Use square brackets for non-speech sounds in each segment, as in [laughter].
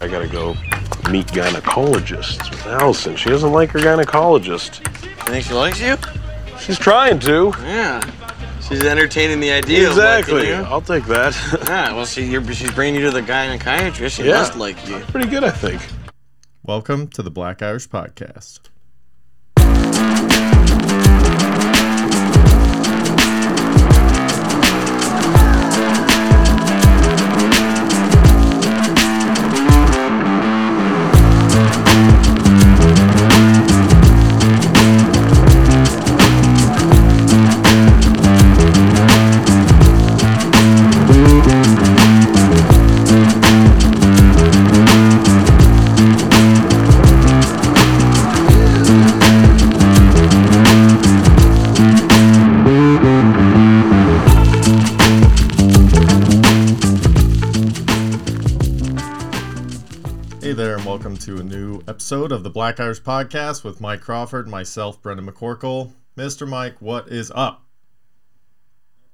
I gotta go meet gynecologists with Allison. She doesn't like her gynecologist. You think she likes you? She's trying to. Yeah. She's entertaining the idea Exactly. of liking I'll take that. [laughs] Yeah, well, she, you're, she's bringing you to the gynecologist. She Yeah. must like you. Pretty good, I think. Welcome to the Black Irish Podcast. Episode of the Black Irish Podcast with Mike Crawford, myself, Brendan McCorkle. Mr. Mike, what is up?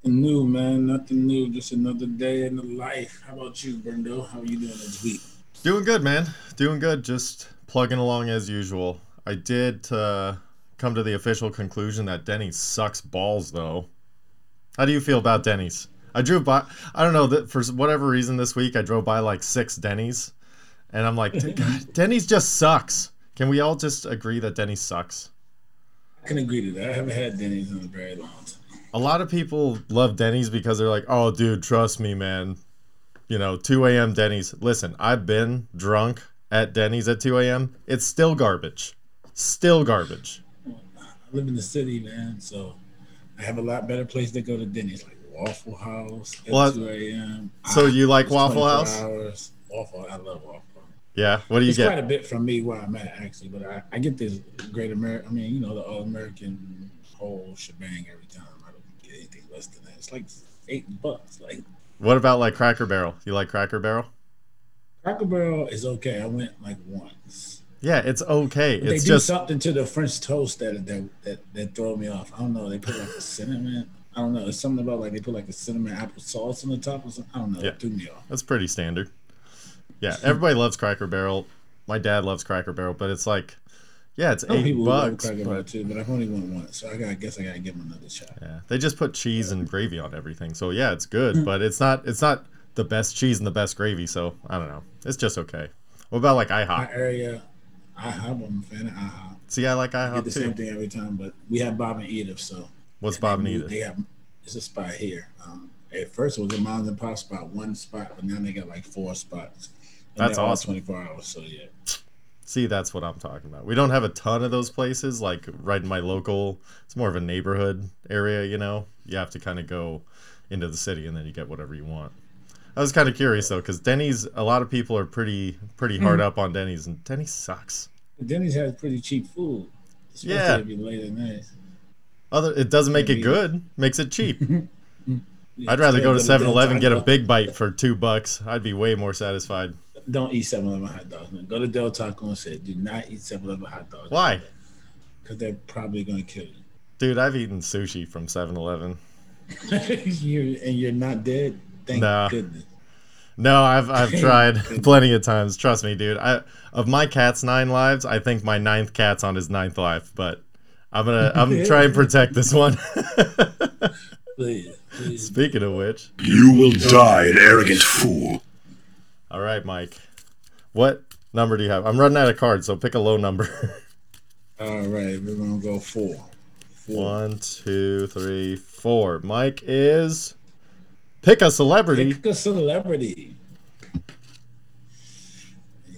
Nothing new, man. Nothing new. Just another day in the life. How about you, Brendo? How are you doing this week? Doing good, man. Doing good. Just plugging along as usual. I did uh, come to the official conclusion that Denny's sucks balls, though. How do you feel about Denny's? I drove by. I don't know that for whatever reason this week I drove by like six Denny's, and I'm like, [laughs] oh "God, Denny's just sucks. Can we all just agree that Denny's sucks? I can agree to that. I haven't had Denny's in a very long time. A lot of people love Denny's because they're like, oh, dude, trust me, man. You know, 2 a.m. Denny's. Listen, I've been drunk at Denny's at 2 a.m. It's still garbage. Still garbage. I live in the city, man, so I have a lot better place to go to Denny's, like Waffle House at Well, 2 a.m. So you like Waffle 24 House? Hours. Waffle, I love Waffle. Yeah. What do you get? It's quite a bit from me where I'm at, actually, but I, I get this great American, I mean, you know, the all American whole shebang every time. I don't get anything less than that. It's like eight bucks. Like, What about like Cracker Barrel? You like Cracker Barrel? Cracker Barrel is okay. I went like once. Yeah, it's okay. They It's do just something to the French toast that that that that throw me off. I don't know. They put like a cinnamon. I don't know. It's something about like they put like a cinnamon apple sauce on the top or something. I don't know. Yeah. It threw me off. that's pretty standard. Yeah, everybody loves Cracker Barrel. My dad loves Cracker Barrel, but it's like, yeah, it's Some eight people love bucks. Cracker Barrel too, but I've only went once, so I, gotta, I guess I gotta give them another shot. yeah, they just put cheese and gravy on everything. So yeah, it's good, but it's not. It's not the best cheese and the best gravy. So I don't know. It's just okay. What about like My IHOP? area, IHOP. I'm a fan of IHOP. See, I like IHOP I get the same thing every time, but we have Bob and Edith, so What's Bob and Edith? They have it's a spot here. Um, at first it was a mom and pop spot, one spot, but now they got like four spots. And That's awesome. 24 hours, so yeah. See, that's what I'm talking about. We don't have a ton of those places, like right in my local. It's more of a neighborhood area, you know. You have to kind of go into the city, and then you get whatever you want. I was kind of curious though, because Denny's. A lot of people are pretty pretty hard Hmm. up on Denny's, and Denny's sucks. Denny's has pretty cheap food. Especially Yeah. if you late at night. Other, it doesn't make it Maybe. good. Makes it cheap. Yeah, [laughs] I'd rather go to instead of 7-Eleven get a [laughs] big bite for two bucks. I'd be way more satisfied. Taco. Don't eat 7 Eleven hot dogs, man. Go to Del Taco and say, do not eat 7 Eleven hot dogs. Why, Because they're probably going to kill you. dude? I've eaten sushi from 7-Eleven. you. [laughs] you and you're not dead? Thank Nah. goodness. No, I've I've tried plenty of times. Trust me, dude. I of my cat's nine lives, I think my ninth cat's on his ninth life. But I'm gonna I'm [laughs] trying to protect this one. [laughs] Please, please. Speaking of which, You will die, an arrogant fool. All right, Mike, what number do you have? I'm running out of cards, so pick a low number. [laughs] All right, we're going to go four. Four. One, two, three, four. Mike is pick a celebrity. Pick a celebrity.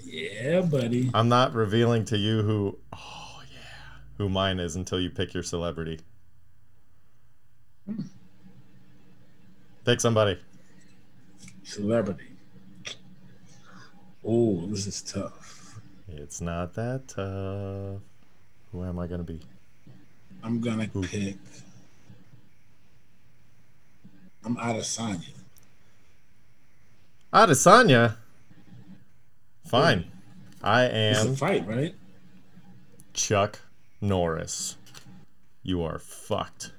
Yeah, buddy. I'm not revealing to you who. Oh yeah, who mine is until you pick your celebrity. Hmm. Pick somebody. Celebrity. Oh, this is tough. It's not that tough. Who am I gonna be? I'm gonna pick. I'm out of Sonya. Adesanya. Fine. I am. It's a fight, right? Chuck Norris. You are fucked.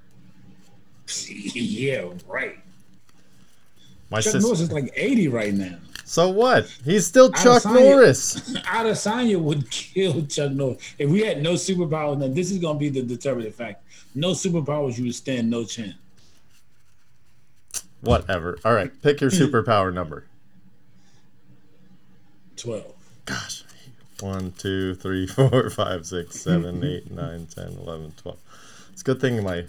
[laughs] yeah, right. My Chuck sister. Norris is like 80 right now. So what? He's still Chuck Adesanya- Norris. [laughs] Adesanya would kill Chuck Norris if we had no superpowers. then this is gonna be the determinative fact. No superpowers, you would stand no chance. Whatever. All right, pick your [clears throat] superpower number. Twelve. Gosh. One, two, three, [laughs] four, five, six, seven, [laughs] eight, nine, ten, eleven, twelve. It's a good thing my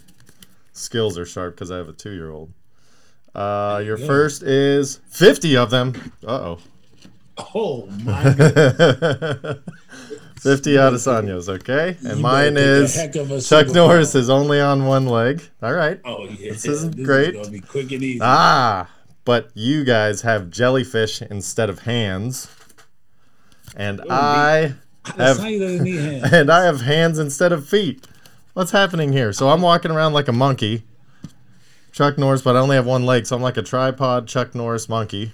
skills are sharp because I have a two-year-old. Uh, your first is fifty of them. Uh Oh Oh, my god. oh. [laughs] Fifty Adesanya's, okay? And You mine better pick a is heck of a Chuck. Norris is only on one leg. All right. Oh yeah. This isn't this great. Is be quick and easy. Ah, but you guys have jellyfish instead of hands, and I have Adesanya doesn't need [laughs] hands. and I have hands instead of feet. What's happening here? So I'm walking around like a monkey, Chuck Norris, but I only have one leg, so I'm like a tripod Chuck Norris monkey.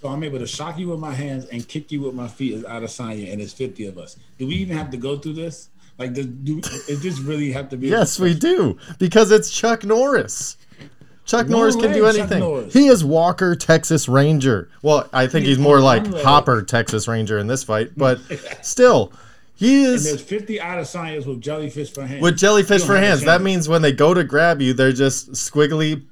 So I'm able to shock you with my hands and kick you with my feet as Adesanya, and it's 50 of us. Do we even have to go through this? Like, does, do is this really have to be? Yes, we do because it's Chuck Norris. Chuck One Norris can do anything. He is Walker Texas Ranger. Well, I think He's he's more like. Hopper Texas Ranger in this fight, but [laughs] still, he And is. there's 50 Adesanyas with jellyfish for hands. With jellyfish for don't have a hands, that means when they go to grab you, they're just squiggly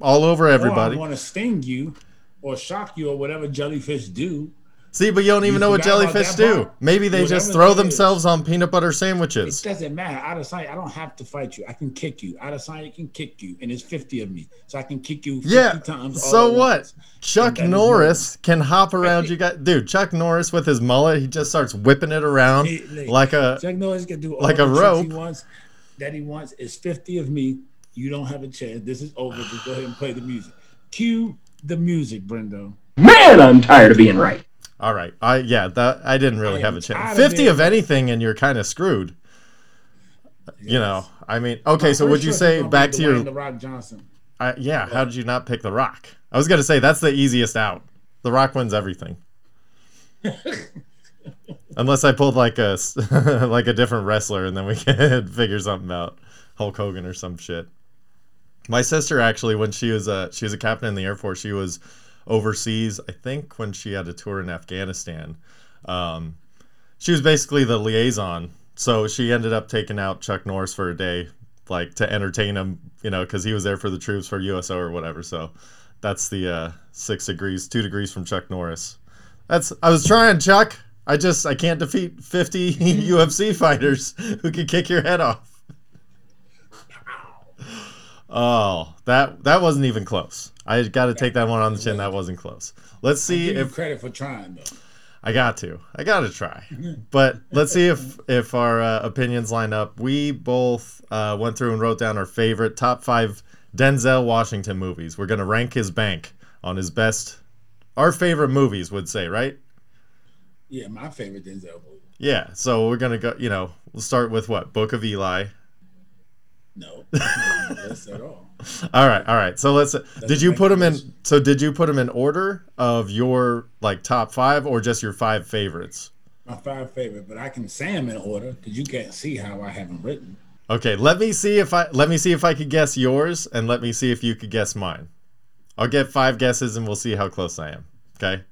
all over Or everybody. I want to sting you, or shock you, or whatever jellyfish do. See, but you don't even You know what jellyfish do. Maybe they just throw that themselves on peanut butter sandwiches. It doesn't matter. Out of sight, I don't have to fight you. I can kick you. Adesanya can kick you, and it's 50 of me, so I can kick you 50 Yeah. times. all So what? once. Chuck Norris can hop around you guys. Dude, Chuck Norris with his mullet, he just starts whipping it around He- like- like a. Chuck Norris can do all like a tricks rope. He wants, that he wants is 50 of me. You don't have a chance. This is over. Just go ahead and play the music. Cue the music, Brendo. Man, I'm tired of being right. All right. I yeah, that I didn't really I have a chance. tired of 50 of anything and you're kind of screwed. You know, I mean, okay, so would you say back to your The Rock Johnson. I, yeah, how did you not pick The Rock? I was going to say that's the easiest out. The Rock wins everything. [laughs] Unless I pulled like a [laughs] like a different wrestler and then we [laughs] can figure something out. Hulk Hogan or some shit. My sister actually when she was a she was a captain in the Air Force, she was overseas, I think when she had a tour in Afghanistan. Um, she was basically the liaison. So she ended up taking out Chuck Norris for a day, like to entertain him, you know, because he was there for the troops for USO or whatever. So that's the uh, six degrees, two degrees from Chuck Norris. That's I was trying, Chuck. I just I can't defeat fifty [laughs] UFC fighters who can kick your head off. [laughs] Oh, that that wasn't even close. I got to take that one on the chin. That wasn't close. Let's see if credit for trying though. I got to. I got to try. But let's see if if our uh, opinions line up. We both uh, went through and wrote down our favorite top five Denzel Washington movies. We're gonna rank his bank on his best, our favorite movies would say, right? Yeah, my favorite Denzel movie. Yeah. So we're gonna go. You know, we'll start with what Book of Eli. No, [laughs] that's at all. All right, all right. So let's. did you put them in? So did you put them in order of your like top five, or just your five favorites? My five favorite, but I can say them in order because you can't see how I have them written. Okay, let me see if I let me see if I could guess yours, and let me see if you could guess mine. I'll get five guesses, and we'll see how close I am. Okay.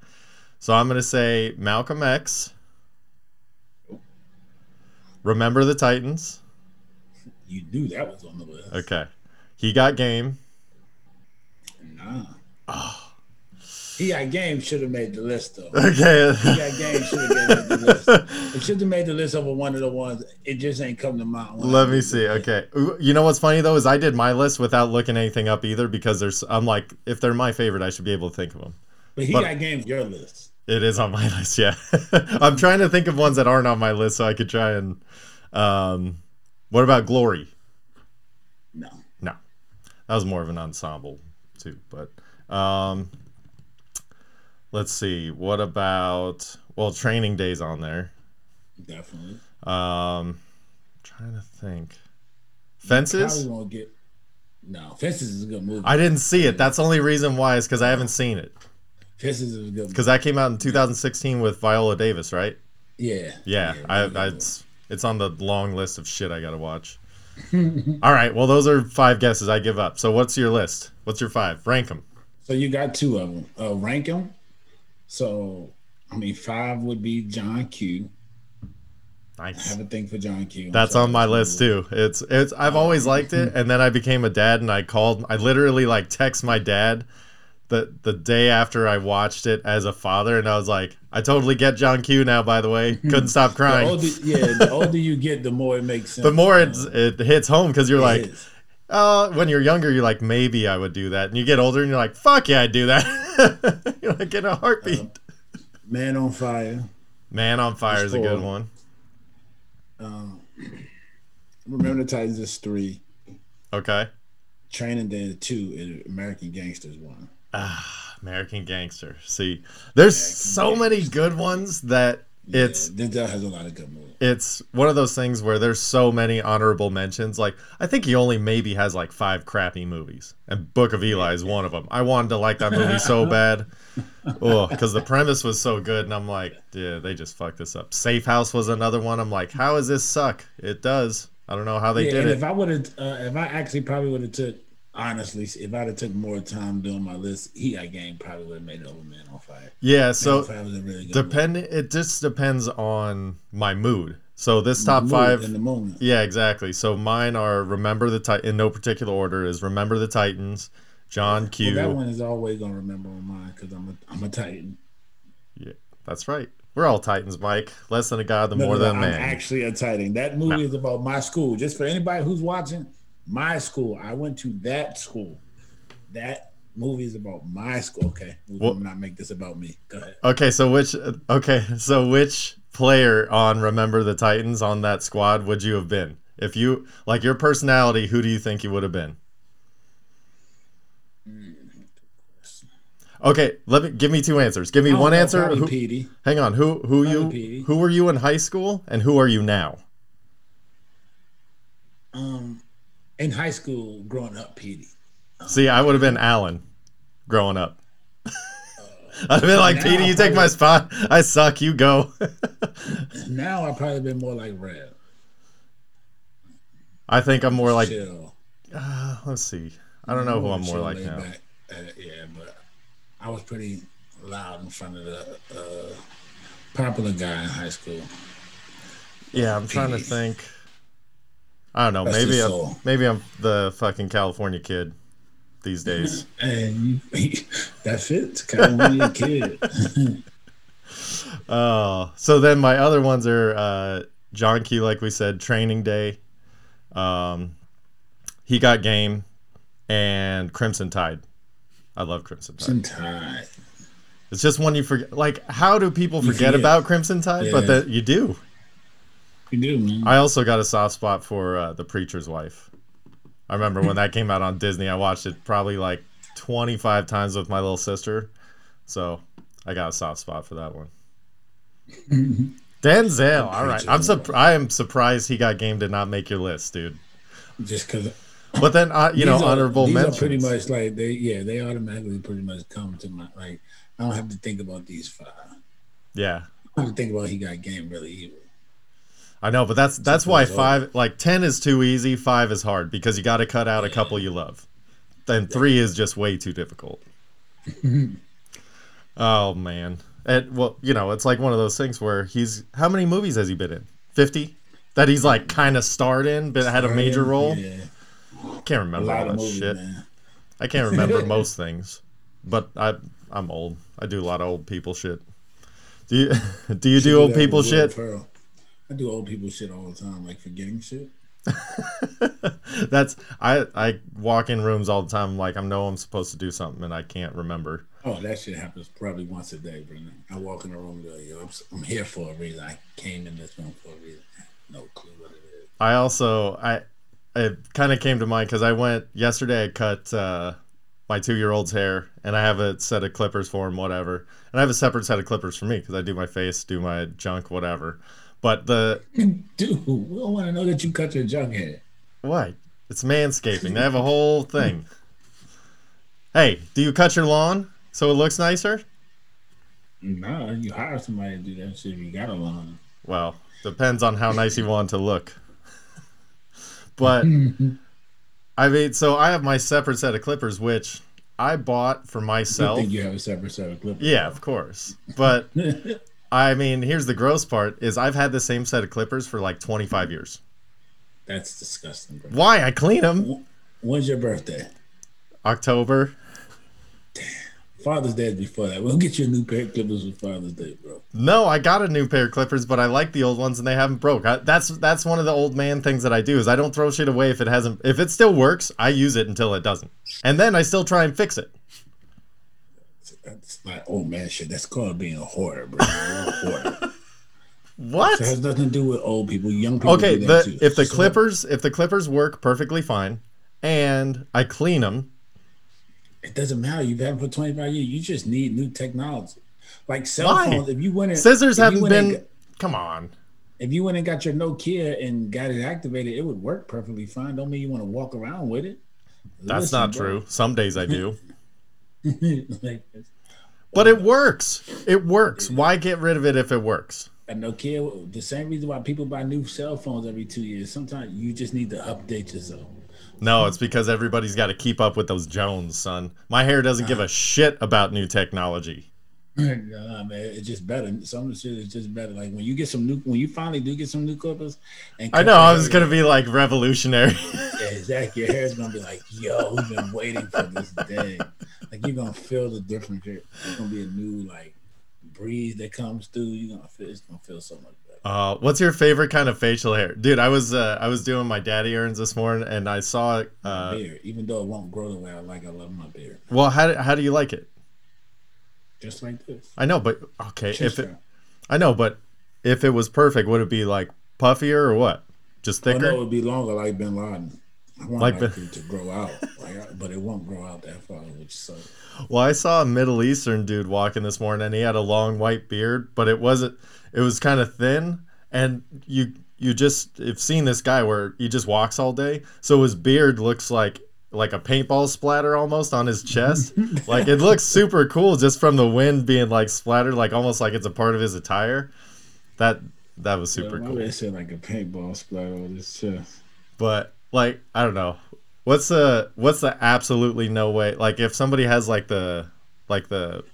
So I'm gonna say Malcolm X. Remember the Titans. You knew that was on the list. Okay. He got game. Nah. He got game should have made the list though. Okay. He got game should have made the list. It should have made the list over one of the ones. It just ain't come to mind. Let me see. Okay. You know what's funny though is I did my list without looking anything up either because there's I'm like if they're my favorite I should be able to think of them. But he but- got game your list. It is on my [laughs] list, yeah. [laughs] I'm trying to think of ones that aren't on my list so I could try and um what about Glory? No. No. That was more of an ensemble too, but um let's see. What about well Training Days on there. Definitely. Um trying to think. Probably Fences? won't get. No, Fences is a good movie. I didn't see it. That's the only reason why is because I haven't seen it. Fences is a good movie. Because that came out in 2016 with Viola Davis, right? Yeah. Yeah, I, really I good. It's on the long list of shit I gotta watch. [laughs] All right, well those are five guesses. I give up. So what's your list? What's your five? Rank them. So you got two of them. Uh, rank them. So, I mean, five would be John Q. Nice. I have a thing for John Q. I'm That's sorry, on my list too. It's it's I've always liked it, and then I became a dad, and I called. I literally like text my dad the the day after I watched it as a father, and I was like, I totally get John Q now. By the way, [laughs] couldn't stop The crying. older, yeah, the [laughs] older you get, the more it makes sense. The more it's, it hits home because you're It like, is. uh, when you're younger, you're like, maybe I would do that, and you get older, and you're like, fuck yeah, I'd do that. [laughs] you're like in a heartbeat. Man on Fire. Man on Fire is a good one. Um, Remember the Titans is three. Okay. Training Day two. And American Gangsters one. American Gangster. See, there's so many good ones that it's Yeah, Denzel has a lot of good movies. it's one of those things where there's so many honorable mentions. Like I think he only maybe has like five crappy movies, and Book of Eli is one of them. I wanted to like that movie so [laughs] bad, oh, because the premise was so good, and I'm like, yeah, they just fucked this up. Safe House was another one. I'm like, how does this suck? It does. I don't know how they yeah, did and it. if I would have, uh, if I actually probably would have took, honestly, if I'd have took more time doing my list, he got game probably would have made it over Man on Fire. yeah, so a really movie. It just depends on my mood. So this top five. in the moment. Yeah, exactly. So mine are Remember the Titan in no particular order is Remember the Titans, John Q. Well, that one is always gonna remember on mine because I'm a I'm a Titan. Yeah, that's right. We're all Titans, Mike. Less than a god, the No, more no, than I'm actually a Titan. That movie is about my school. Just for anybody who's watching, my school. I went to that school. That movie is about my school. Okay, we'll Well- not make this about me. Go ahead. okay, so which okay, so which player on Remember the Titans on that squad would you have been? If you like your personality, who do you think you would have been? Okay, let me give me two answers. Give me one know, answer. Who, Petey. hang on, who who you Petey. who were you in high school and who are you now? Um, in high school, growing up, Petey. See, I would have been Alan growing up. I'd have been like, Petey, you take my spot. I suck. You go. [laughs] Now I've probably been more like Red. I think I'm more like, Chill. uh, let's see. I don't know who I'm more like now. back. Uh, yeah, but I was pretty loud in front of the uh, popular guy in high school. Yeah, I'm trying to think. I don't know. Rest Maybe I'm, maybe I'm the fucking California kid these days. [laughs] And you, [laughs] that fits. California kid. [laughs] Oh, so then my other ones are uh, John Q, like we said, Training Day. Um, he got game, and Crimson Tide. I love Crimson Tide. Some time. It's just one you forget. Like, how do people forget forget. about Crimson Tide? But that you do. You do, man. I also got a soft spot for uh, The Preacher's Wife. I remember when that came out on Disney. I watched it probably like 25 times with my little sister. So I got a soft spot for that one. Denzel. All right. I'm surp- I am surprised he got game to not make your list, dude. Just because But then, uh, you know, these are- honorable these mentions. Are pretty much like they, yeah, they automatically pretty much come to my like. I don't have to think about these five. Yeah. I don't have to think about he got game really either. I know, but that's that's why five, like 10 is too easy. Five is hard because you got to cut out a couple you love. Then three is just way too difficult. [laughs] oh man, and well, you know, it's like one of those things where he's how many movies has he been in? Fifty that he's like kind of starred in, but had a major role. Yeah, Can't a remember lot all of that movies, shit. man. I can't remember [laughs] most things, but I I'm old. I do a lot of old people shit. Do you [laughs] do you do old people shit? Ferrell. I do old people shit all the time, like forgetting shit. [laughs] That's I I walk in rooms all the time like I know I'm supposed to do something and I can't remember. Oh, that shit happens probably once a day, Brendan. I walk in the room and go, yo, I'm, I'm here for a reason. I came in this room for a reason. No clue what it is. I also I it kind of came to mind because I went yesterday. I cut uh, my two year old's hair and I have a set of clippers for him, whatever. And I have a separate set of clippers for me because I do my face, do my junk, whatever. But the Dude, we don't want to know that you cut your junk hair. Why? It's manscaping. They have a whole thing. Hey, do you cut your lawn so it looks nicer? Nah, you hire somebody to do that shit if you got a lawn. Well, depends on how nice you want to look. But I mean, so I have my separate set of clippers, which I bought for I myself. think you have a separate set of clippers. Yeah, of course. But [laughs] I mean, here's the gross part: is I've had the same set of clippers for like 25 years. That's disgusting, bro. Why? I clean them. When's your birthday? October. Damn. Father's Day is before that. We'll get you a new pair of clippers for Father's Day, bro. No, I got a new pair of clippers, but I like the old ones and they haven't broke. I, that's that's one of the old man things that I do is I don't throw shit away if it hasn't. If it still works, I use it until it doesn't, and then I still try and fix it. That's oh man shit. That's called being a hoarder, bro. Hoarder. [laughs] What? It has nothing to do with old people. Young people. Okay, the if the So- clippers if the clippers work perfectly fine, and I clean them, It doesn't matter. You've had them for 25 years. You just need new technology. Like cell Why? phones. If you went scissors haven't and been. Come on. if you went and got your Nokia and got it activated, it would work perfectly fine. Don't mean you want to walk around with it. That's Listen, not bro. true. Some days I do. [laughs] like, But it works. It works. Why get rid of it if it works? a Nokia, the same reason why people buy new cell phones every two years. Sometimes you just need to update yourself. No, it's because everybody's got to keep up with those Jones, son. My hair doesn't give a uh-huh. shit about new technology. [laughs] nah, man, it's just better. Some of the shit is just better. Like when you get some new, when you finally do get some new clippers, and I know I was gonna be like revolutionary. Yeah, [laughs] exactly. Your hair's gonna be like, yo, we've been waiting for this day. You're gonna feel the difference. It's gonna be a new like breeze that comes through. You're gonna feel. It's gonna feel so much better. Uh, what's your favorite kind of facial hair, dude? I was uh, I was doing my daddy errands this morning, and I saw. Uh, beard, even though it won't grow the way I like, I love my beard. well, how do, how do you like it? Just like this. I know, but okay, Chest if it. I know, but if it was perfect, would it be like puffier or what? Just Oh thicker? no, it would be longer like Bin Laden. I want Like Bin- to grow out, like, but it won't grow out that far, which sucks. Well, I saw a Middle Eastern dude walking this morning, and he had a long white beard, but it wasn't. It was kind of thin, and you you just have seen this guy where he just walks all day, so his beard looks like like a paintball splatter almost on his chest. [laughs] like it looks super cool just from the wind being like splattered, like almost like it's a part of his attire. That that was super Why cool. they say like a paintball splatter on his chest? but like I don't know. What's the what's the absolutely no way? Like if somebody has like the like the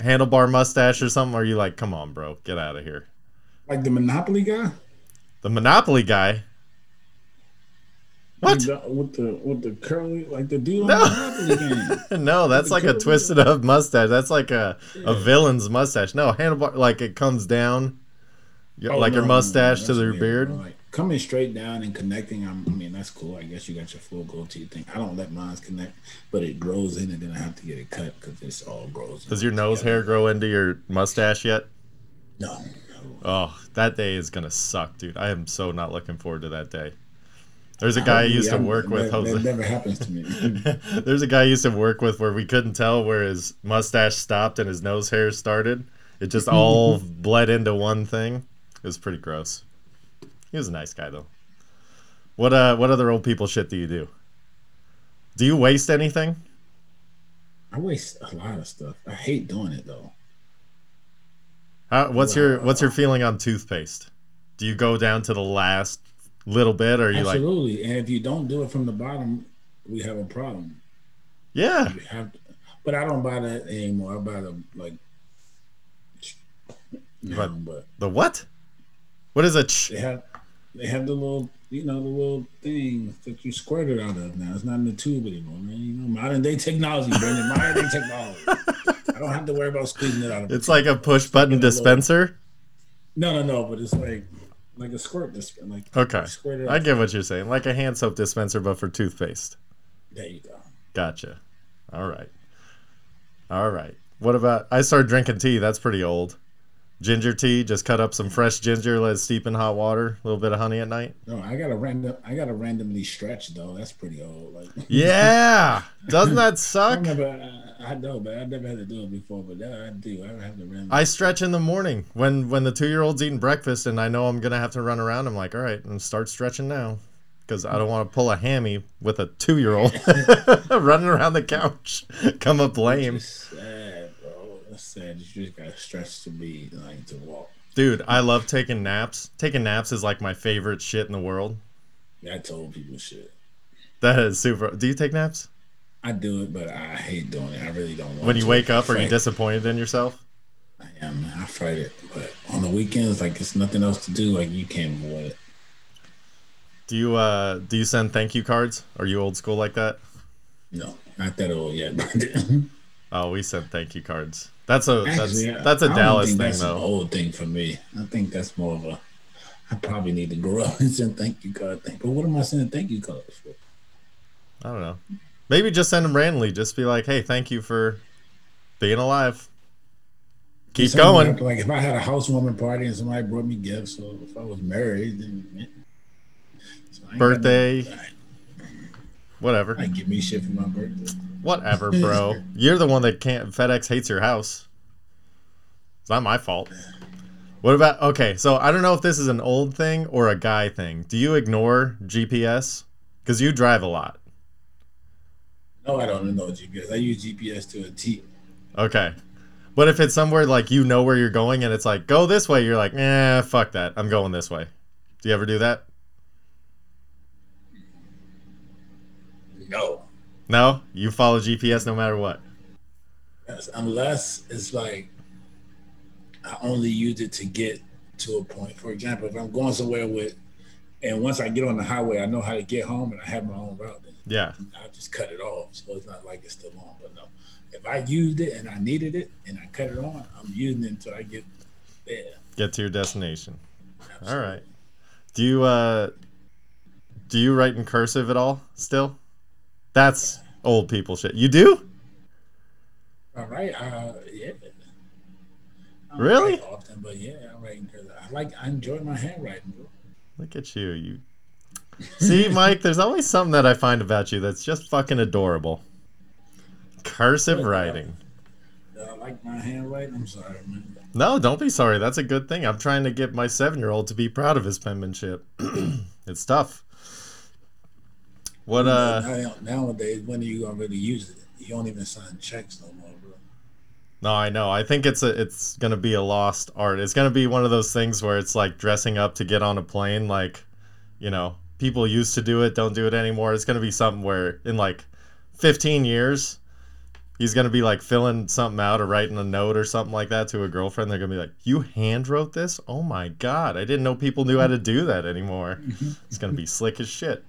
handlebar mustache or something, are you like, come on, bro, get out of here? Like the Monopoly guy. The Monopoly guy. What? With the with the curly like the dude No. the Monopoly game. [laughs] No, that's like a twisted up mustache. That's like a, a villain's mustache. No, handlebar like it comes down, Oh, like no, your no, no, mustache to their weird, beard. Like coming straight down and connecting. I'm, I mean, that's cool. I guess you got your full goatee thing. I don't let mine connect, but it grows in, and then I have to get it cut because it's all grows. Does your nose together. hair grow into your mustache yet? No, no. Oh, that day is gonna suck, dude. I am so not looking forward to that day. There's a guy I hope- used to I'm- work with, That, that never happens to me. [laughs] There's a guy I used to work with where we couldn't tell where his mustache stopped and his nose hair started. It just all [laughs] bled into one thing. It was pretty gross. He was a nice guy though. What uh what other old people shit do you do? Do you waste anything? I waste a lot of stuff. I hate doing it though. How, what's your what's your feeling on toothpaste? Do you go down to the last little bit or you like Absolutely. and if you don't do it from the bottom, we have a problem. Yeah. To, but I don't buy that anymore. I buy the like. But- but The what? What is a ch- have they have the little you know the little thing that you squirt it out of now. It's not in the tube anymore, man. You know, modern day technology, Brendan. Modern day technology. [laughs] I don't have to worry about squeezing it out of. It's like a push button in a little- dispenser? no, no, no. But it's like like a squirt dispenser. Like Okay. you squirt it I get what you're saying. Like a hand soap dispenser but for toothpaste. There you go. Gotcha. All right. All right. What about I started drinking tea. That's pretty old. Ginger tea. Just cut up some fresh ginger, let it steep in hot water. A little bit of honey at night. No, I got to random. I got to randomly stretch though. That's pretty old. Like [laughs] Yeah. Doesn't that [laughs] I suck? never. I, I know, but I never had to do it before. But that I do. I have to random. I stretch in the morning when when the two year old's eating breakfast and I know I'm gonna have to run around. I'm like, all right, and start stretching now because I don't want to pull a hammy with a two year old [laughs] running around the couch. Come up lame, sad. You just got to stretch to be like to walk. dude. I love taking naps. Taking naps is like my favorite shit in the world. Yeah, I told people shit. That is super. Do you take naps? I do it, but I hate doing it. I really don't want When you to. wake up, are you disappointed in yourself? I am. I fight it. But on the weekends, like it's nothing else to do. Like you can't avoid it. Do you uh do you send thank you cards? Are you old school like that? No, not that old yet. [laughs] Oh, we send thank you cards. That's a that's Actually, I- that's a Dallas thing that's an though. old thing for me. I think that's more of a. I probably need to grow up [laughs] and send thank you card thing. But what am I sending thank you cards for? I don't know. Maybe just send them randomly. Just be like, hey, thank you for being alive. Keep going. Like, like if I had a housewarming party and somebody brought me gifts, or if I was married, then. So I ain't got no- Birthday. Whatever. Like give me shit for my birthday. Whatever, [laughs] bro. You're the one that can't. FedEx hates your house. It's not my fault. What about okay? So I don't know if this is an old thing or a guy thing. Do you ignore GPS? Because you drive a lot. No, I don't know GPS. I use GPS to a T. Okay. But if it's somewhere like you know where you're going and it's like go this way, you're like, eh, fuck that. I'm going this way. Do you ever do that? No, No, you follow GPS no matter what. Yes, unless it's like I only use it to get to a point. For example, if I'm going somewhere with, and once I get on the highway, I know how to get home and I have my own route. Then Yeah. I just cut it off, so it's not like it's still on. But no, if I used it and I needed it and I cut it on, I'm using it until I get there. Get to your destination. All right. Do you uh do you write in cursive at all still? That's old people shit. You do? All right. Uh, yeah. Really? Often, but yeah, I write because I like. I enjoy my handwriting, bro. Look at you. You See, Mike, there's always something that I find about you that's just fucking adorable. Cursive writing. Uh, I like my handwriting. I'm sorry, man. No, don't be sorry. That's a good thing. I'm trying to get my seven year old to be proud of his penmanship. [clears throat] it's tough. What uh nowadays, when are you gonna really use it? You don't even sign checks no more, bro. No, I know. I think it's a it's gonna be a lost art. It's gonna be one of those things where it's like dressing up to get on a plane. Like, you know, people used to do it, don't do it anymore. It's gonna be something where in like 15 years, he's gonna be like filling something out or writing a note or something like that to a girlfriend. They're gonna be like, "You hand wrote this? Oh my god! I didn't know people knew how to do that anymore." [laughs] it's gonna be slick as shit.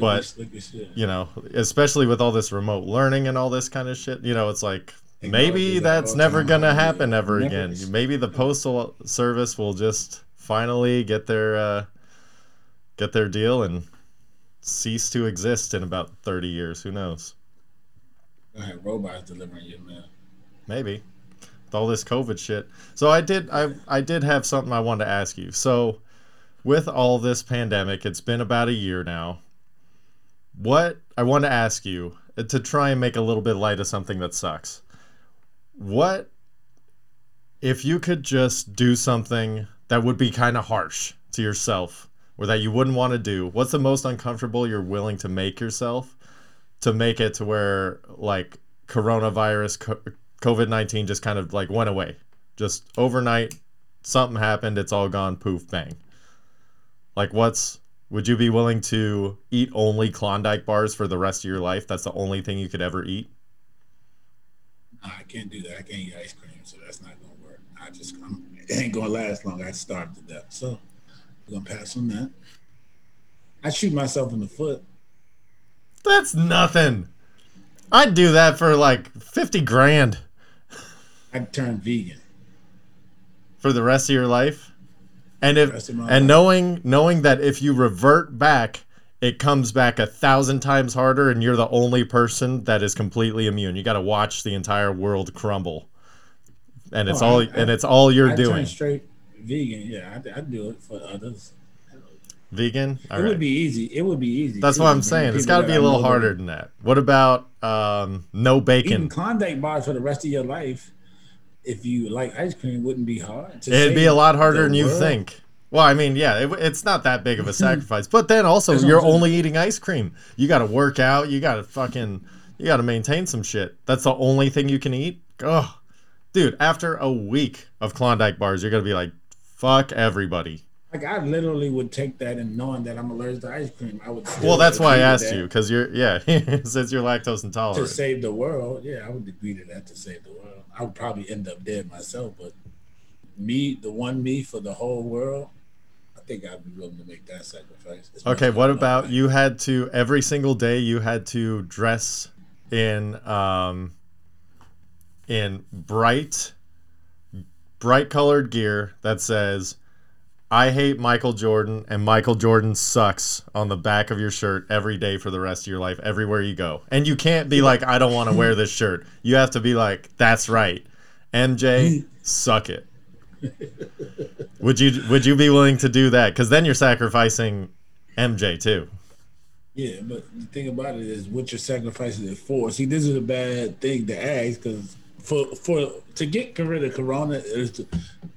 But- slick as shit. You know, especially with all this remote learning and all this kind of shit. You know, it's like maybe that's never gonna happen ever again. Maybe the postal service will just finally get their uh, get their deal and cease to exist in about thirty years. Who knows? I have robots delivering your mail. Maybe with all this COVID shit. So I did I I did have something I wanted to ask you. So with all this pandemic, it's been about a year now. What I want to ask you uh, to try and make a little bit light of something that sucks. What if you could just do something that would be kind of harsh to yourself or that you wouldn't want to do? What's the most uncomfortable you're willing to make yourself to make it to where like coronavirus COVID 19 just kind of like went away? Just overnight, something happened, it's all gone, poof, bang. Like, what's would you be willing to eat only Klondike bars for the rest of your life? That's the only thing you could ever eat. Nah, I can't do that. I can't eat ice cream, so that's not gonna work. I just I'm, it ain't gonna last long. I'd starve to death. So we're gonna pass on that. I shoot myself in the foot. That's nothing. I'd do that for like 50 grand I'd turn vegan. for the rest of your life. And if Rest of my and life. knowing knowing that if you revert back, it comes back a thousand times harder and you're the only person that is completely immune. You got to watch the entire world crumble. And it's Oh, all I- and it's all you're I'd doing. straight vegan. Yeah, I'd, I'd do it for others. Vegan? All it right. would be easy. It would be easy. That's too, what I'm saying. It's got to be a little harder than that. What about um, no Eating bacon? Klondike bars for the rest of your life, if you like ice cream, it wouldn't be hard. to It'd be a lot harder than you think. Well, I mean, yeah, it, it's not that big of a [laughs] sacrifice. But then also, That's you're only eating ice cream. You got to work out. You got to fucking, you got to maintain some shit. That's the only thing you can eat. Oh, dude, after a week of Klondike bars, you're gonna be like, fuck everybody. Like I literally would take that and knowing that I'm allergic to ice cream, I would. Well, that's why I asked that you because you're yeah, [laughs] since you're lactose intolerant. To save the world, yeah, I would agree to that to save the world. I would probably end up dead myself, but me, the one me for the whole world, I think I'd be willing to make that sacrifice. Much Okay, what about life. you had to every single day you had to dress in um in bright bright colored gear that says I hate Michael Jordan and Michael Jordan sucks on the back of your shirt every day for the rest of your life everywhere you go. And you can't be like I don't want to wear this shirt. You have to be like that's right. MJ suck it. Would you would you be willing to do that? Because then you're sacrificing MJ too. Yeah, but the thing about it is what you're sacrificing it for. See, this is a bad thing to ask because for for to get rid of Corona, is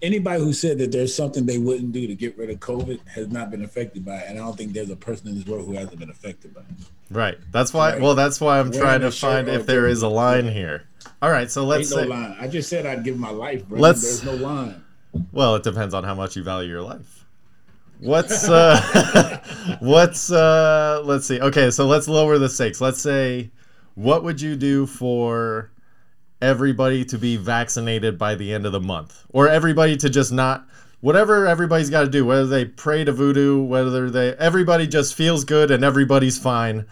anybody who said that there's something they wouldn't do to get rid of COVID has not been affected by it, and I don't think there's a person in this world who hasn't been affected by it. Right. That's why. Right. Well, that's why I'm Wearing trying to find if there is a line here. All right. So let's Ain't no say. line. I just said I'd give my life, bro. Let's- There's no line. Well, it depends on how much you value your life. What's uh [laughs] what's uh let's see. Okay, so let's lower the stakes. Let's say what would you do for everybody to be vaccinated by the end of the month or everybody to just not whatever everybody's got to do whether they pray to voodoo whether they everybody just feels good and everybody's fine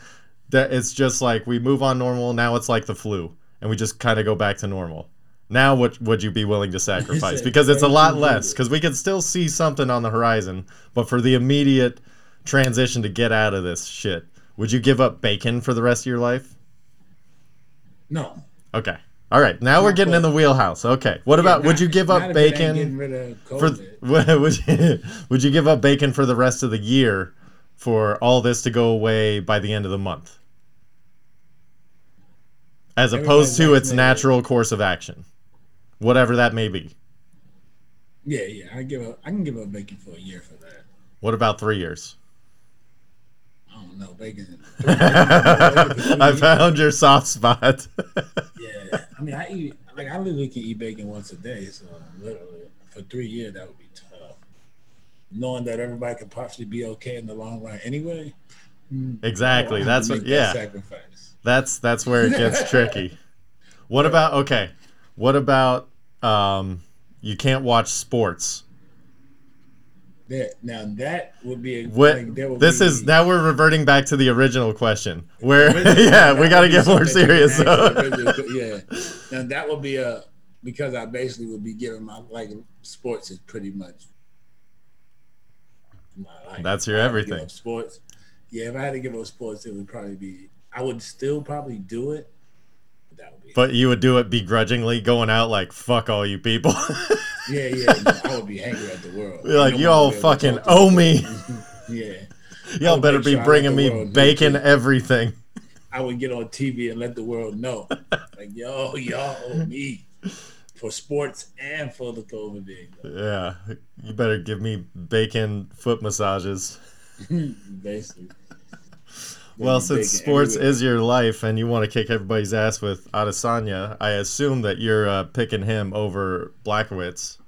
that it's just like we move on normal now it's like the flu and we just kind of go back to normal now what would you be willing to [laughs] sacrifice because it's a lot less because we can still see something on the horizon but for the immediate transition to get out of this shit would you give up bacon for the rest of your life No. Okay. All right. Now we're getting in the wheelhouse. Okay. What about would you give up it bacon Getting rid of for [laughs] would you, would you give up bacon for the rest of the year for all this to go away by the end of the month? As opposed to its natural course of action. Whatever that may be. yeah, yeah. I give up. I can give up bacon for a year for that. What about 3 years? I don't know bacon. [laughs] [laughs] I found your soft spot. Yeah, I mean, I eat like I literally can eat bacon once a day. So literally for three years, that would be tough. Knowing that everybody could possibly be okay in the long run anyway. exactly. That's what that yeah. Sacrifice. That's that's where it gets [laughs] tricky. What about okay? What about um you can't watch sports? That now that would be a, What like, would this be- is now we're reverting back to the original question. Where Originally, [laughs] yeah, we got to get more something that you serious. though. [laughs] actually- yeah. Now that would be a because I basically would be giving my like sports is pretty much my life. That's your If I had to give everything. Sports. Yeah, if I had to give up sports, it would probably be. I would still probably do it. But that would be. But you would do it begrudgingly, going out like "fuck all you people." [laughs] yeah, yeah. I would be angry at the world. You're like, No y'all would be able to fucking owe me. [laughs] [laughs] Yeah. Y'all better be sure bringing me bacon everything. [laughs] I would get on TV and let the world know, like, yo, y'all owe me for sports and for the COVID thing. Yeah, you better give me bacon foot massages. Basically. Well, since sports everywhere. is your life and you want to kick everybody's ass with Adesanya, I assume that you're uh, picking him over Blachowicz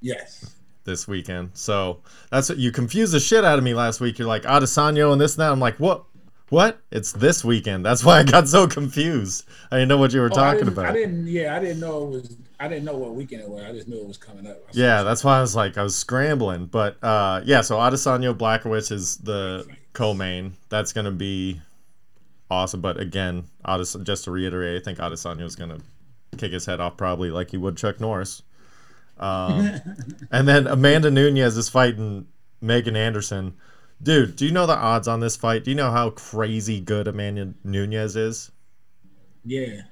yes, this weekend. So that's what you confused the shit out of me last week. You're like Adesanya and this and that. I'm like, what? What? It's this weekend. That's why I got so confused. I didn't know what you were Oh, talking I about. didn't. Yeah, I didn't know it was. I didn't know what weekend it was. I just knew it was coming up. I Yeah, that's why I was like, I was scrambling. But uh, yeah, so Adesanya Blachowicz is the co-main. That's gonna be awesome. But again, Ades- just to reiterate, I think Adesanya is gonna kick his head off probably like he would Chuck Norris. Um, and then Amanda Nunes is fighting Megan Anderson. Dude, do you know the odds on this fight? Do you know how crazy good Amanda Nunes is? Yeah.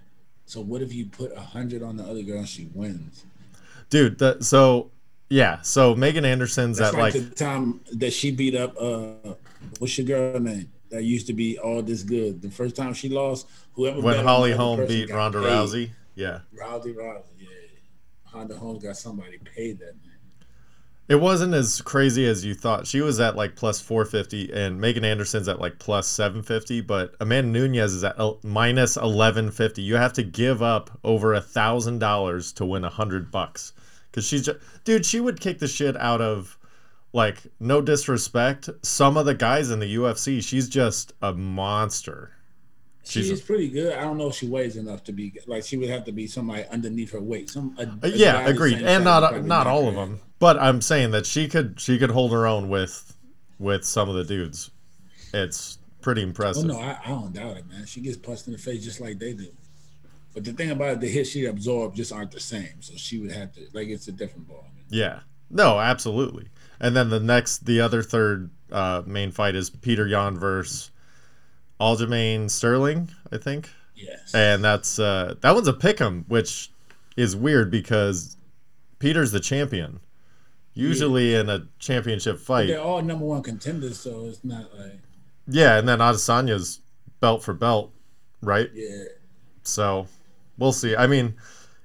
So what if you put a hundred on the other girl and she wins? Dude, the, so yeah, so Megan Anderson's That's at like, like the time that she beat up. uh What's your girl name? That used to be all this good. The first time she lost, whoever when Holly Holm beat Ronda paid. Rousey. Yeah. Rousey, Rousey, yeah. Honda Holmes got somebody paid that man. It wasn't as crazy as you thought. She was at like plus 450 and Megan Anderson's at like plus 750, but Amanda Nunes is at minus 1150. You have to give up over a thousand dollars to win a hundred bucks. Cause she's just, dude, she would kick the shit out of like no disrespect, some of the guys in the UFC, she's just a monster. She's She's- pretty good. I don't know if she weighs enough to be like she would have to be somebody underneath her weight. Some a, Uh, a yeah, guy the agreed. And not not all her of them, but I'm saying that she could she could hold her own with with some of the dudes. It's pretty Oh impressive. no, I, I don't doubt it, man. She gets punched in the face just like they do. But the thing about it, the hits she absorbed just aren't the same. So she would have to like it's a different ball. Yeah. No, absolutely. And then the next, the other third uh, main fight is Peter Yan versus Aljamain Sterling, I think. Yes. And that's uh, that one's a pick'em, which is weird because Peter's the champion. Usually in a championship fight, They're all number one contenders, so it's not like yeah, and then Adesanya's belt for belt, right? yeah. So we'll see. I mean,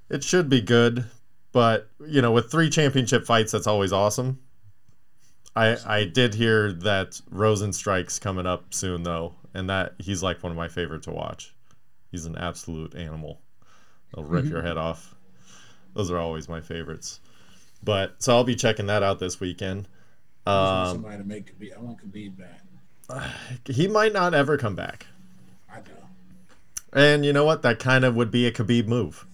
it should be good, but you know, with three championship fights, that's always awesome. I I did hear that Rozenstruik's coming up soon though, and that he's like one of my favorite to watch. He's an absolute animal. They'll rip your head off. Those are always my favorites. But so I'll be checking that out this weekend. I want Um, somebody to make Khabib. I want Khabib back. [sighs] he might not ever come back. I do. And you know what? That kind of would be a Khabib move.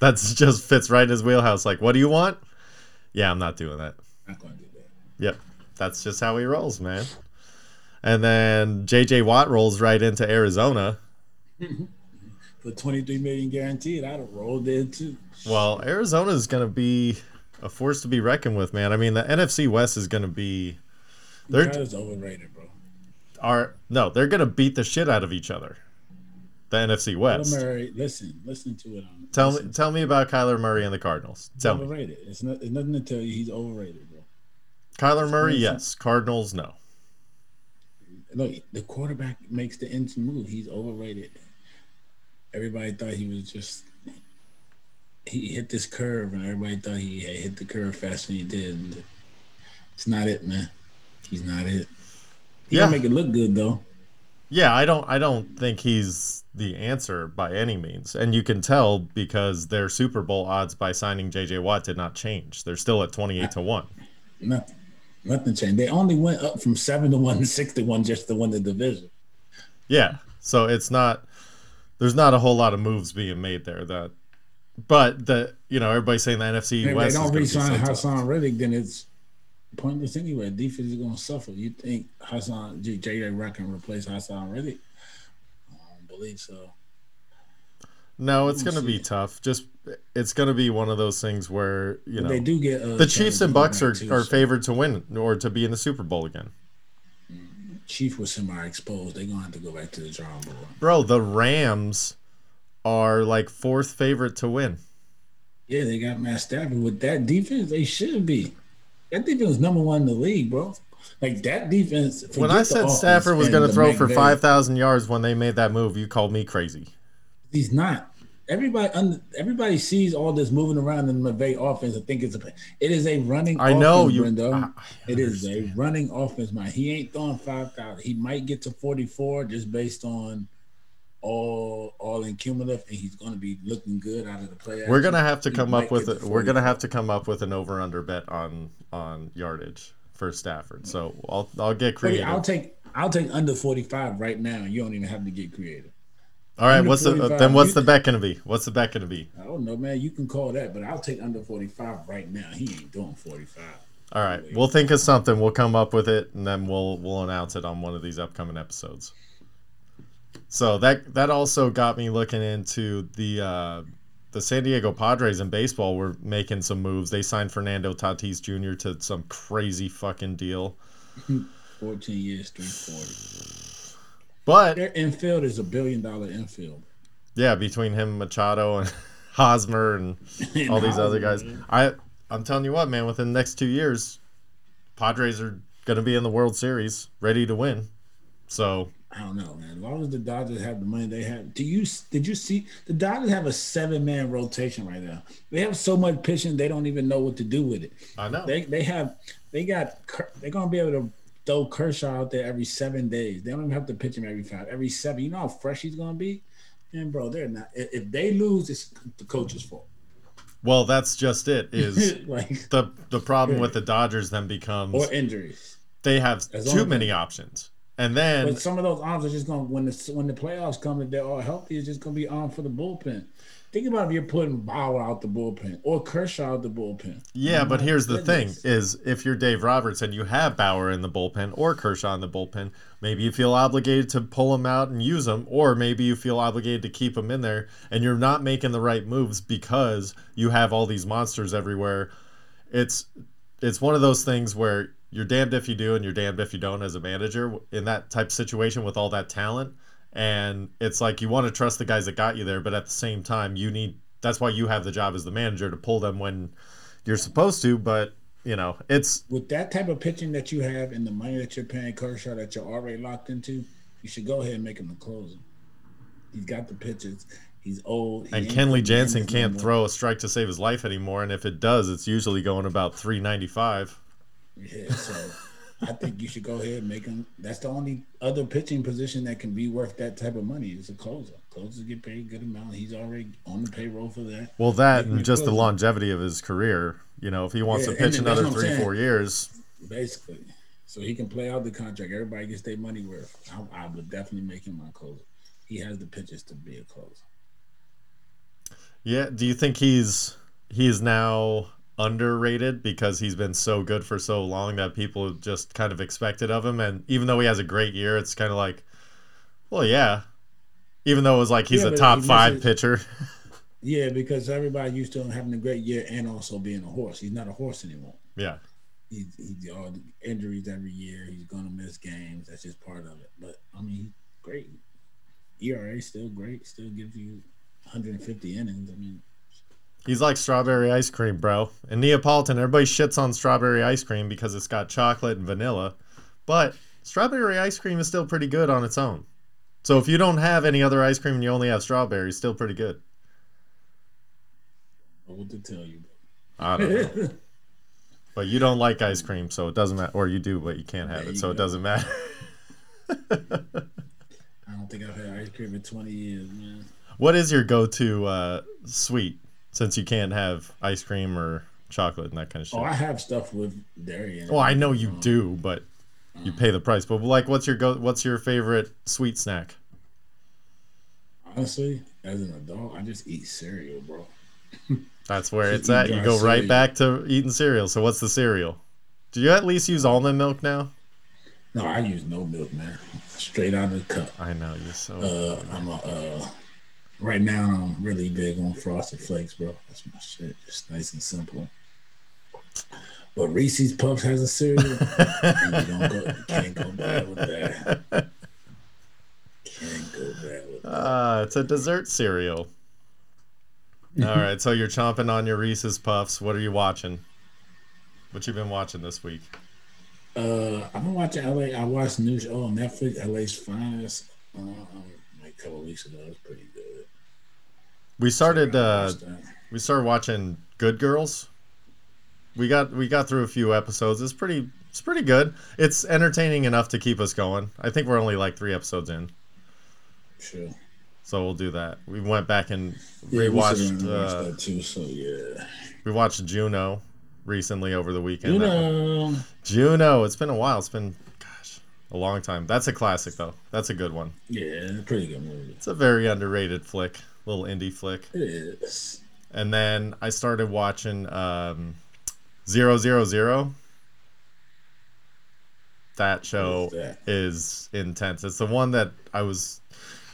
That's [laughs] just fits right in his wheelhouse. Like, what do you want? Yeah, I'm not doing that. Not gonna do that. Yep. That's just how he rolls, man. And then JJ Watt rolls right into Arizona. [laughs] For 23 million guaranteed, I'd have rolled in too. Well, Arizona is going to be a force to be reckoned with, man. I mean, the NFC West is going to be they're overrated, bro. are no, they're going to beat the shit out of each other. The NFC West. Kyler. Murray, listen, listen to it. On, Tell me tell me about Kyler Murray and the Cardinals. He's Tell me. overrated. It's not. It's nothing to tell you. He's overrated, bro. Kyler Murray, Listen. yes. Cardinals, no. Look, the quarterback makes the ends move. He's overrated. Everybody thought he was just. He hit this curve, and everybody thought he had hit the curve faster than he did. It's not it, man. He's not it. He Yeah. make it look good though. Yeah, I don't I don't think he's the answer by any means. And you can tell because their Super Bowl odds by signing JJ Watt did not change. They're still at 28 to 1. Nothing. Nothing changed. They only went up from seven to one to [laughs] six to one just to win the division. Yeah. So it's not there's not a whole lot of moves being made there that but the you know, everybody's saying the NFC If they West is don't gonna be tough. Haason Reddick, then it's pointless anyway. Defense is going to suffer. You think Hassan J. J. Rock can replace Haason Reddick? I don't believe so. No, it's going to be tough. Just it's going to be one of those things where, you know, they do get uh, the Chiefs and Bucks are, too, are so favored to win or to be in the Super Bowl again. Chief was semi-exposed. They're gonna have to go back to the drawing board. Bro, the Rams are like fourth favorite to win. Yeah, they got Matt Stafford with that defense. They should be. That defense is number one in the league, bro. Like that defense. When I said Stafford was going to throw for McVay. 5,000 yards when they made that move, you called me crazy. He's not. Everybody, under, everybody sees all this moving around in the McVay offense and think it's a. It is a running. I know offense, you- Brendo. I- I it is a running offense, man. He ain't throwing five thousand. He might get to forty four just based on all all in cumulative, and he's going to be looking good out of the play. We're gonna have to He come up with a, we're gonna have to come up with an over under bet on on yardage for Stafford. So I'll I'll get creative. I'll take I'll take under forty five right now. You don't even have to get creative. All right, what's the then what's the bet gonna be? What's the bet gonna be? I don't know, man. You can call that, but I'll take under forty five right now. He ain't doing forty five. All right, we'll think of something. We'll come up with it, and then we'll we'll announce it on one of these upcoming episodes. So that that also got me looking into the uh, the San Diego Padres in baseball. Were making some moves. They signed Fernando Tatis Jr. to some crazy fucking deal. [laughs] Fourteen years, three forty. But Their infield is a billion dollar infield. yeah, between him, Machado, and [laughs] Hosmer, and [laughs] all these other guys, I I'm telling you what, man. Within the next two years, Padres are gonna be in the World Series, ready to win. So I don't know, man. As long as the Dodgers have the money they have, do you did you see the Dodgers have a seven man rotation right now? They have so much pitching they don't even know what to do with it. I know. They they have they got they're gonna be able to throw Kershaw out there every seven days. They don't even have to pitch him every five, every seven. You know how fresh he's gonna be, and bro, they're not. If if they lose, it's the coach's fault. Well, that's just it. Is [laughs] like the the problem with the Dodgers then becomes or injuries. they have too many options, and then But some of those arms are just gonna when the when the playoffs come and they're all healthy, it's just going to be on for the bullpen. Think about if you're putting Bauer out the bullpen or Kershaw out the bullpen. Yeah, but My here's the thing: is if you're Dave Roberts and you have Bauer in the bullpen or Kershaw in the bullpen, maybe you feel obligated to pull him out and use him, or maybe you feel obligated to keep him in there, and you're not making the right moves because you have all these monsters everywhere. It's it's one of those things where you're damned if you do and you're damned if you don't as a manager in that type of situation with all that talent. And it's like you want to trust the guys that got you there, but at the same time, you need that's why you have the job as the manager to pull them when you're supposed to, but you know, it's With that type of pitching that you have and the money that you're paying Kershaw that you're already locked into, you should go ahead and make him the closer. He's got the pitches. He's old. He and Kenley Jansen can't more. throw a strike to save his life anymore, and if it does, it's usually going about 395. Yeah, so I think you should go ahead and make him. That's the only other pitching position that can be worth that type of money is a closer. Closers get paid a good amount. He's already on the payroll for that. Well, that and just the longevity of his career. You know, if he wants Yeah, to pitch another three, saying. four years, Basically, so he can play out the contract. Everybody gets their money worth. I, I would definitely make him my closer. He has the pitches to be a closer. yeah. Do you think he's he's now underrated because he's been so good for so long that people just kind of expected of him? And even though he has a great year, it's kind of like, well, yeah. Even though it was like he's Yeah, a top he five misses- pitcher. [laughs] Yeah, because everybody used to him having a great year and also being a horse. He's not a horse anymore. yeah. He's, he's all the injuries every year. He's gonna miss games. That's just part of it. But I mean, great. ERA still great. Still gives you 150 innings. I mean, He's like strawberry ice cream, bro. And Neapolitan, everybody shits on strawberry ice cream because it's got chocolate and vanilla. But strawberry ice cream is still pretty good on its own. So if you don't have any other ice cream and you only have strawberries, still pretty good. what to tell you? I don't know. [laughs] but you don't like ice cream, so it doesn't matter. Or you do, but you can't have There it, so it doesn't matter. I don't think I've had ice cream in 20 years, man. what is your go to uh, sweet since you can't have ice cream or chocolate and that kind of shit? Oh, I have stuff with dairy in it. Well, I know you Um, do, but you pay the price. But like, what's your go? What's your favorite sweet snack? Honestly, as an adult, I just eat cereal, bro. [laughs] That's where it's at. You go right back to eating cereal. So what's the cereal? Do you at least use almond milk now? No, I use no milk, man. Straight out of the cup. I know you're so. Uh, I'm a, uh, right now I'm really big on frosted flakes, bro. That's my shit. Just nice and simple. But Reese's Puffs has a cereal. [laughs] you don't go, you can't go bad with that. Can't go bad with that. Uh, it's a dessert cereal. All right, so you're chomping on your Reese's Puffs. What are you watching? What you been watching this week? Uh, I've been watching LA. I watched new show on Netflix, LA's Finest. Um, like a couple of weeks ago, it was pretty good. We started. Uh, we started watching Good Girls. We got we got through a few episodes. It's pretty it's pretty good. It's entertaining enough to keep us going. I think we're only like three episodes in, Sure. so we'll do that. We went back and Yeah, we uh, that too. So yeah, we watched Juno recently over the weekend. you That one- know, Juno. It's been a while. It's been gosh a long time. That's a classic though. That's a good one. yeah, pretty good movie. It's a very underrated flick, little indie flick. It is. And then I started watching um, Zero Zero Zero. That show is that? is intense. It's the one that I was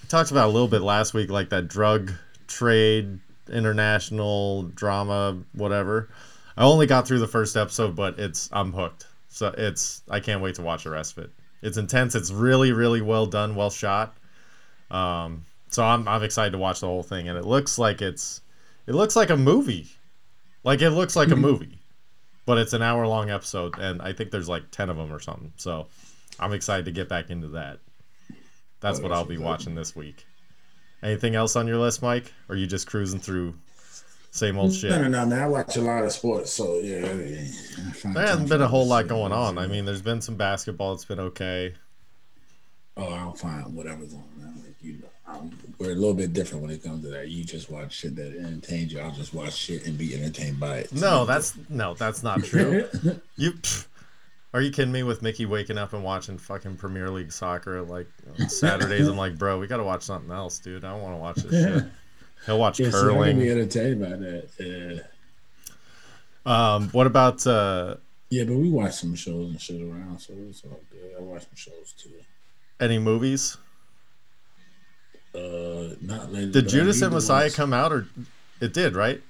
I talked about a little bit last week, like that drug trade, international drama, whatever. I only got through the first episode, but it's I'm hooked. So it's I can't wait to watch the rest of it. It's intense. It's really really well done, well shot. Um, so I'm I'm excited to watch the whole thing, and it looks like it's it looks like a movie. Like it looks like a mm-hmm. movie. But it's an hour long episode and I think there's like 10 of them or something. So I'm excited to get back into that. That's Oh, what I'll be watching this week. Anything else on your list, Mike? Or are you just cruising through same old shit? No, no, no, man. I watch a lot of sports, so yeah. There hasn't been a whole lot going on. I mean, there's been some basketball. It's been okay. oh, I'll find whatever's on. Like you, know, I'm we're a little bit different when it comes to that. You just watch shit that entertains you. I'll just watch shit and be entertained by it. No, that's no, that's not true. [laughs] you pff, are you kidding me with Mickey waking up and watching fucking Premier League soccer like on Saturdays? I'm like, bro, we gotta watch something else, dude. I don't want to watch this shit. He'll watch yeah, so I can be entertained by that. Yeah. Um, what about uh, Yeah, but we watch some shows and shit around, so it's all good. I watch some shows too. any movies? Uh, not. Did Judas and Messiah watch- come out, or it did, right?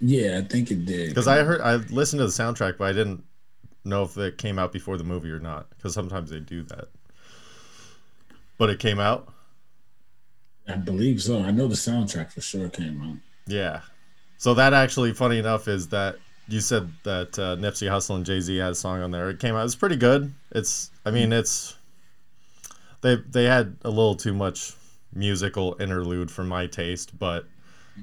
Yeah, I think it did. Because I heard I listened to the soundtrack, but I didn't know if it came out before the movie or not. Because sometimes they do that. But it came out. I believe so. I know the soundtrack for sure came out. Yeah. So that actually, funny enough, is that you said that uh, Nipsey Hussle and Jay Z had a song on there. It came out. It's pretty good. It's. I mean, it's. They they had a little too much musical interlude for my taste, but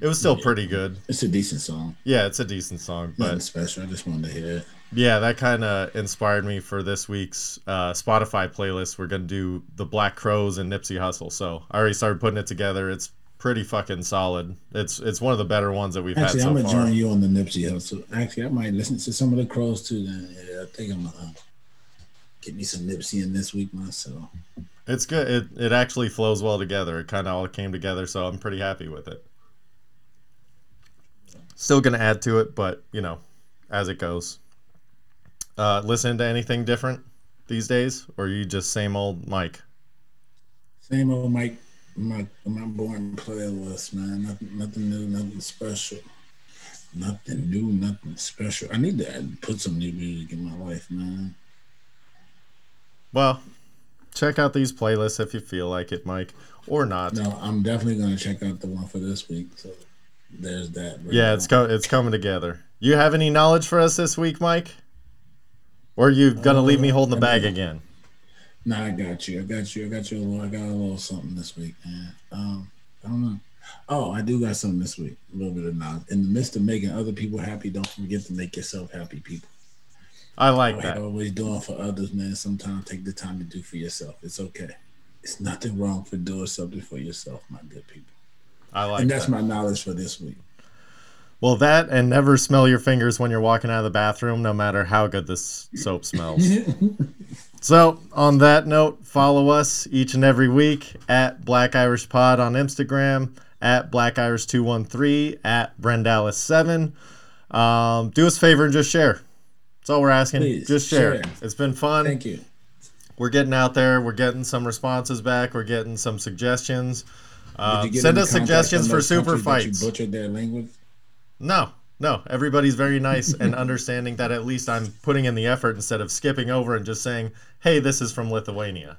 it was still pretty good. It's a decent song. Yeah, it's a decent song, Nothing but special. I just wanted to hear it. yeah, that kind of inspired me for this week's uh, Spotify playlist. We're gonna do the Black Crowes and Nipsey Hussle. So I already started putting it together. It's pretty fucking solid. It's it's one of the better ones that we've had. Actually, had I'm so gonna far. join you on the Nipsey Hussle. Actually, I might listen to some of the Crowes too. Then yeah, I think I'm gonna uh, get me some Nipsey in this week myself. It's good. It it actually flows well together. It kind of all came together, so I'm pretty happy with it. Still gonna add to it, but you know, as it goes. Uh, listen to anything different these days, or you just same old Mike? Same old Mike, my my boring playlist, man. Nothing, nothing new, nothing special. Nothing new, nothing special. I need to put some new music in my life, man. Well, check out these playlists if you feel like it, Mike, or not. No, I'm definitely gonna check out the one for this week. So there's that. right Yeah, now. it's co- it's coming together. You have any knowledge for us this week, Mike? Or are you gonna leave me holding the bag again? Nah, I got you. I got you. I got you a little. I got a little something this week, man. Um, I don't know. Oh, I do got something this week. A little bit of knowledge. In the midst of making other people happy, don't forget to make yourself happy, people. I like that. always doing for others, man. Sometimes take the time to do for yourself. It's okay. It's nothing wrong for doing something for yourself, my good people. I like and that's that. my knowledge for this week. Well, that and never smell your fingers when you're walking out of the bathroom, no matter how good this soap smells. [laughs] so, on that note, follow us each and every week at Black Irish Pod on Instagram, at Black Irish 213, at Brendalis7. Um, do us a favor and just share. That's all we're asking. Please, just share. share. It's been fun. Thank you. We're getting out there. We're getting some responses back. We're getting some suggestions. Uh, Did you get send us suggestions for super fights. You butchered their language. No, no. Everybody's very nice [laughs] and understanding that at least I'm putting in the effort instead of skipping over and just saying, hey, this is from Lithuania.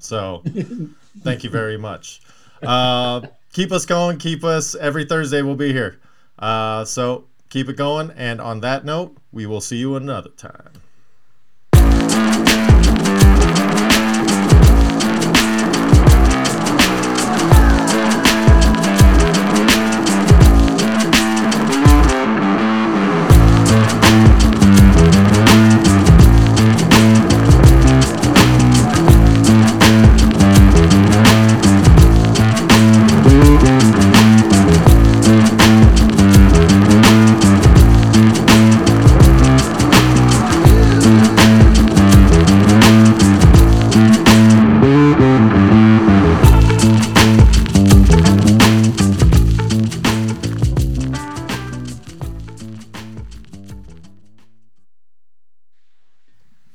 So [laughs] thank you very much. Uh, keep us going. Keep us. Every Thursday we'll be here. Uh, so keep it going. And on that note, we will see you another time.